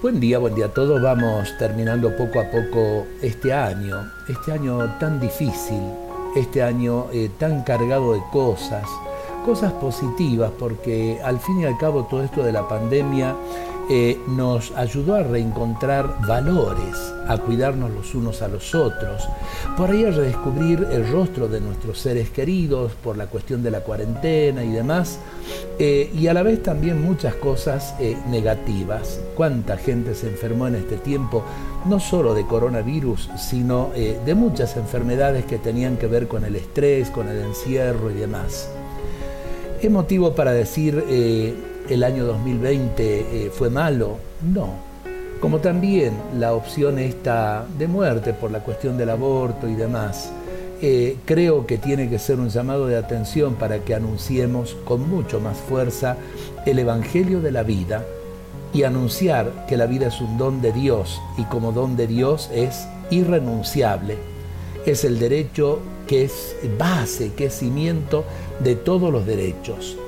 Buen día, buen día a todos. Vamos terminando poco a poco este año, este año tan difícil, este año eh, tan cargado de cosas, cosas positivas, porque al fin y al cabo todo esto de la pandemia eh, nos ayudó a reencontrar valores, a cuidarnos los unos a los otros, por ahí a redescubrir el rostro de nuestros seres queridos por la cuestión de la cuarentena y demás, eh, y a la vez también muchas cosas eh, negativas. ¿Cuánta gente se enfermó en este tiempo? No solo de coronavirus, sino de muchas enfermedades que tenían que ver con el estrés, con el encierro y demás. ¿Es motivo para decir el año 2020 eh, fue malo? No. Como también la opción esta de muerte por la cuestión del aborto y demás, eh, creo que tiene que ser un llamado de atención para que anunciemos con mucho más fuerza el Evangelio de la vida y anunciar que la vida es un don de Dios y como don de Dios es irrenunciable. Es el derecho que es base, que es cimiento de todos los derechos.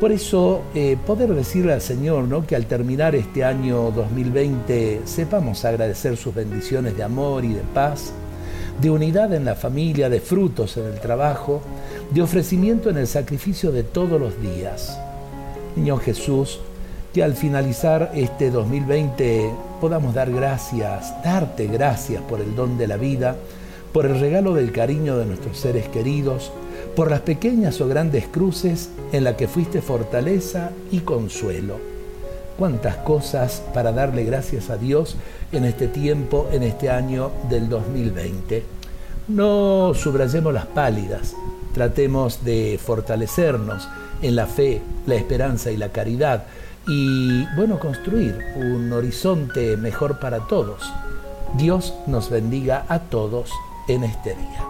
Por eso, eh, poder decirle al Señor ¿no? que al terminar este año 2020 sepamos agradecer sus bendiciones de amor y de paz, de unidad en la familia, de frutos en el trabajo, de ofrecimiento en el sacrificio de todos los días. Niño Jesús, que al finalizar este 2020 podamos dar gracias, darte gracias por el don de la vida, por el regalo del cariño de nuestros seres queridos, por las pequeñas o grandes cruces en las que fuiste fortaleza y consuelo. Cuántas cosas para darle gracias a Dios en este tiempo, en este año del 2020. No subrayemos las pálidas, tratemos de fortalecernos en la fe, la esperanza y la caridad y, bueno, construir un horizonte mejor para todos. Dios nos bendiga a todos en este día.